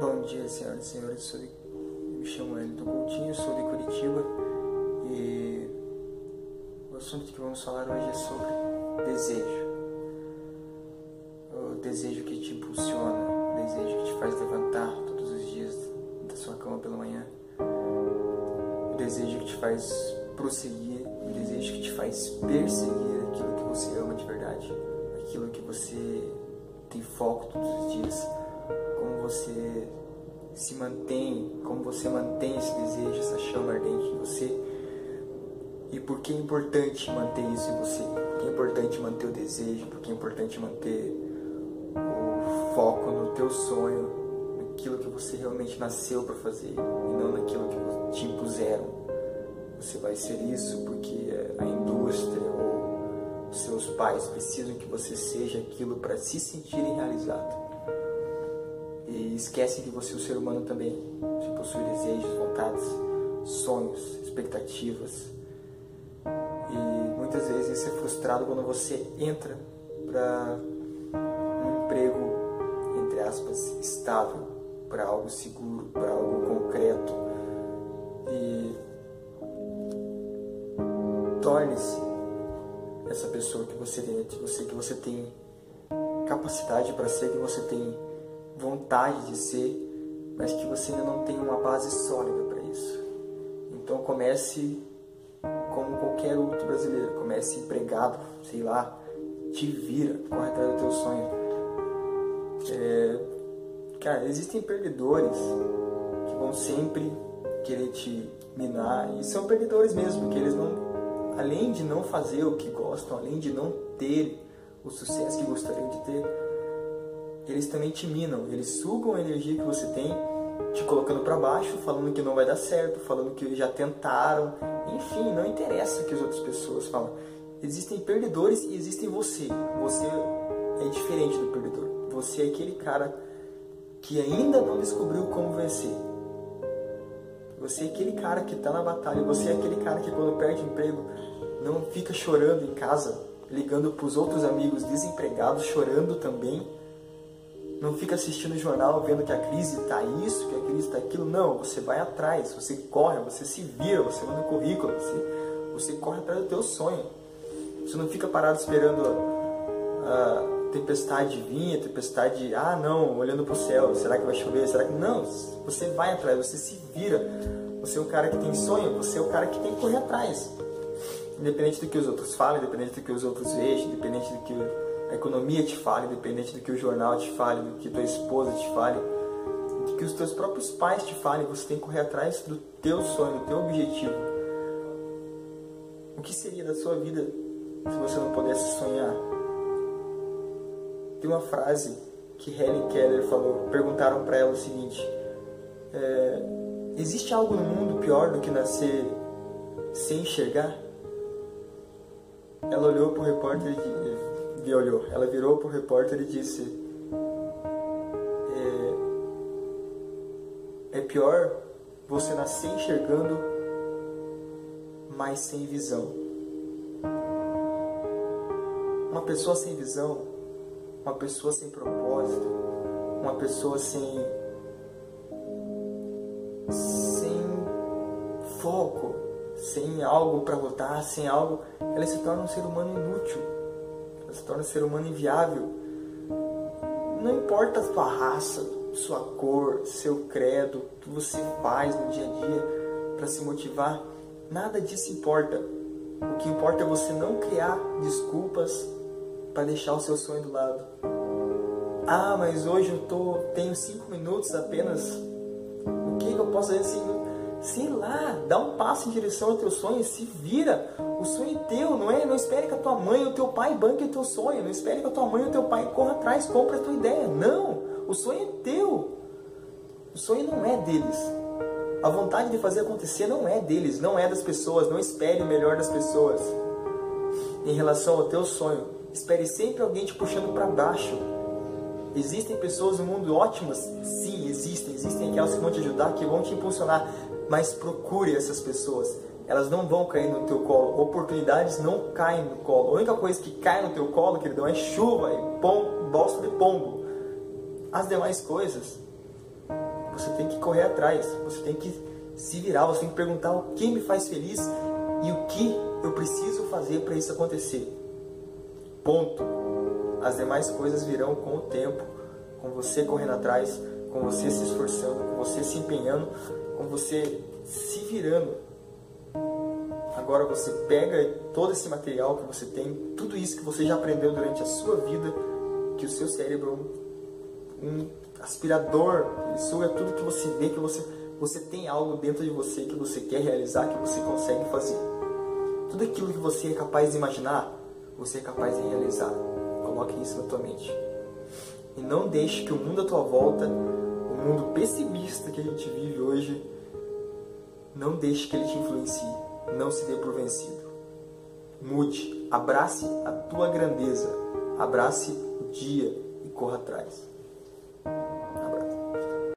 Bom dia, senhoras e senhores. Sou de... Me chamo Elton Coutinho, sou de Curitiba e o assunto que vamos falar hoje é sobre desejo. O desejo que te impulsiona, o desejo que te faz levantar todos os dias da sua cama pela manhã, o desejo que te faz prosseguir, o desejo que te faz perseguir aquilo que você ama de verdade, aquilo que você tem foco todos os dias como você se mantém, como você mantém esse desejo, essa chama ardente em você. E por que é importante manter isso em você? Por que é importante manter o desejo? Por que é importante manter o foco no teu sonho, naquilo que você realmente nasceu para fazer e não naquilo que te impuseram? Você vai ser isso porque a indústria ou os seus pais precisam que você seja aquilo para se sentirem realizado e esquece que você, o ser humano, também você possui desejos, vontades, sonhos, expectativas. E muitas vezes isso é frustrado quando você entra para um emprego, entre aspas, estável, para algo seguro, para algo concreto. E torne-se essa pessoa que você, que você, que você tem capacidade para ser, que você tem vontade de ser, mas que você ainda não tem uma base sólida para isso. Então comece como qualquer outro brasileiro, comece empregado, sei lá, te vira, corre atrás do teu sonho. É, cara, existem perdedores que vão sempre querer te minar e são perdedores mesmo, porque eles não, além de não fazer o que gostam, além de não ter o sucesso que gostariam de ter, eles também te minam, eles sugam a energia que você tem, te colocando para baixo, falando que não vai dar certo, falando que já tentaram, enfim, não interessa o que as outras pessoas falam. Existem perdedores e existem você. Você é diferente do perdedor. Você é aquele cara que ainda não descobriu como vencer. Você é aquele cara que está na batalha. Você é aquele cara que quando perde emprego não fica chorando em casa, ligando para os outros amigos desempregados, chorando também não fica assistindo o jornal vendo que a crise está isso, que a crise está aquilo. Não, você vai atrás, você corre, você se vira, você manda currículo, você, você corre atrás do teu sonho. Você não fica parado esperando a, tempestade vir, a tempestade, ah não, olhando para o céu, será que vai chover? Será que não? Você vai atrás, você se vira. Você é o cara que tem sonho, você é o cara que tem que correr atrás. Independente do que os outros falam, independente do que os outros vejam, independente do que a economia te fale, independente do que o jornal te fale, do que tua esposa te fale, do que os teus próprios pais te falem, você tem que correr atrás do teu sonho, do teu objetivo. O que seria da sua vida se você não pudesse sonhar? Tem uma frase que Helen Keller falou, perguntaram para ela o seguinte: é, existe algo no mundo pior do que nascer sem enxergar? Ela olhou para o repórter e e olhou. Ela virou para o repórter e disse: é, é pior você nascer enxergando, mas sem visão. Uma pessoa sem visão, uma pessoa sem propósito, uma pessoa sem sem foco, sem algo para lutar, sem algo, ela se torna um ser humano inútil se torna ser humano inviável. Não importa a sua raça, sua cor, seu credo, o que você faz no dia a dia para se motivar, nada disso importa. O que importa é você não criar desculpas para deixar o seu sonho do lado. Ah, mas hoje eu tô, tenho cinco minutos apenas. O que, que eu posso fazer em cinco minutos? Sei lá, dá um passo em direção ao teu sonho, se vira. O sonho é teu, não é? Não espere que a tua mãe ou teu pai banque o teu sonho. Não espere que a tua mãe ou teu pai corra atrás, compre a tua ideia. Não, o sonho é teu. O sonho não é deles. A vontade de fazer acontecer não é deles, não é das pessoas. Não espere o melhor das pessoas. Em relação ao teu sonho, espere sempre alguém te puxando para baixo. Existem pessoas no mundo ótimas? Sim, existem. Existem aquelas que vão te ajudar, que vão te impulsionar mas procure essas pessoas. Elas não vão cair no teu colo. Oportunidades não caem no colo. A única coisa que cai no teu colo, queridão, é chuva e pom, bosta de pombo. As demais coisas Você tem que correr atrás, você tem que se virar, você tem que perguntar o que me faz feliz e o que eu preciso fazer para isso acontecer. Ponto. As demais coisas virão com o tempo, com você correndo atrás, com você se esforçando, com você se empenhando, com você se virando. Agora você pega todo esse material que você tem, tudo isso que você já aprendeu durante a sua vida, que o seu cérebro um aspirador, ele suga tudo que você vê, que você, você tem algo dentro de você que você quer realizar, que você consegue fazer. Tudo aquilo que você é capaz de imaginar, você é capaz de realizar. Coloque isso na tua mente. E não deixe que o mundo à tua volta, mundo pessimista que a gente vive hoje, não deixe que ele te influencie. Não se dê por vencido. Mude, abrace a tua grandeza, abrace o dia e corra atrás.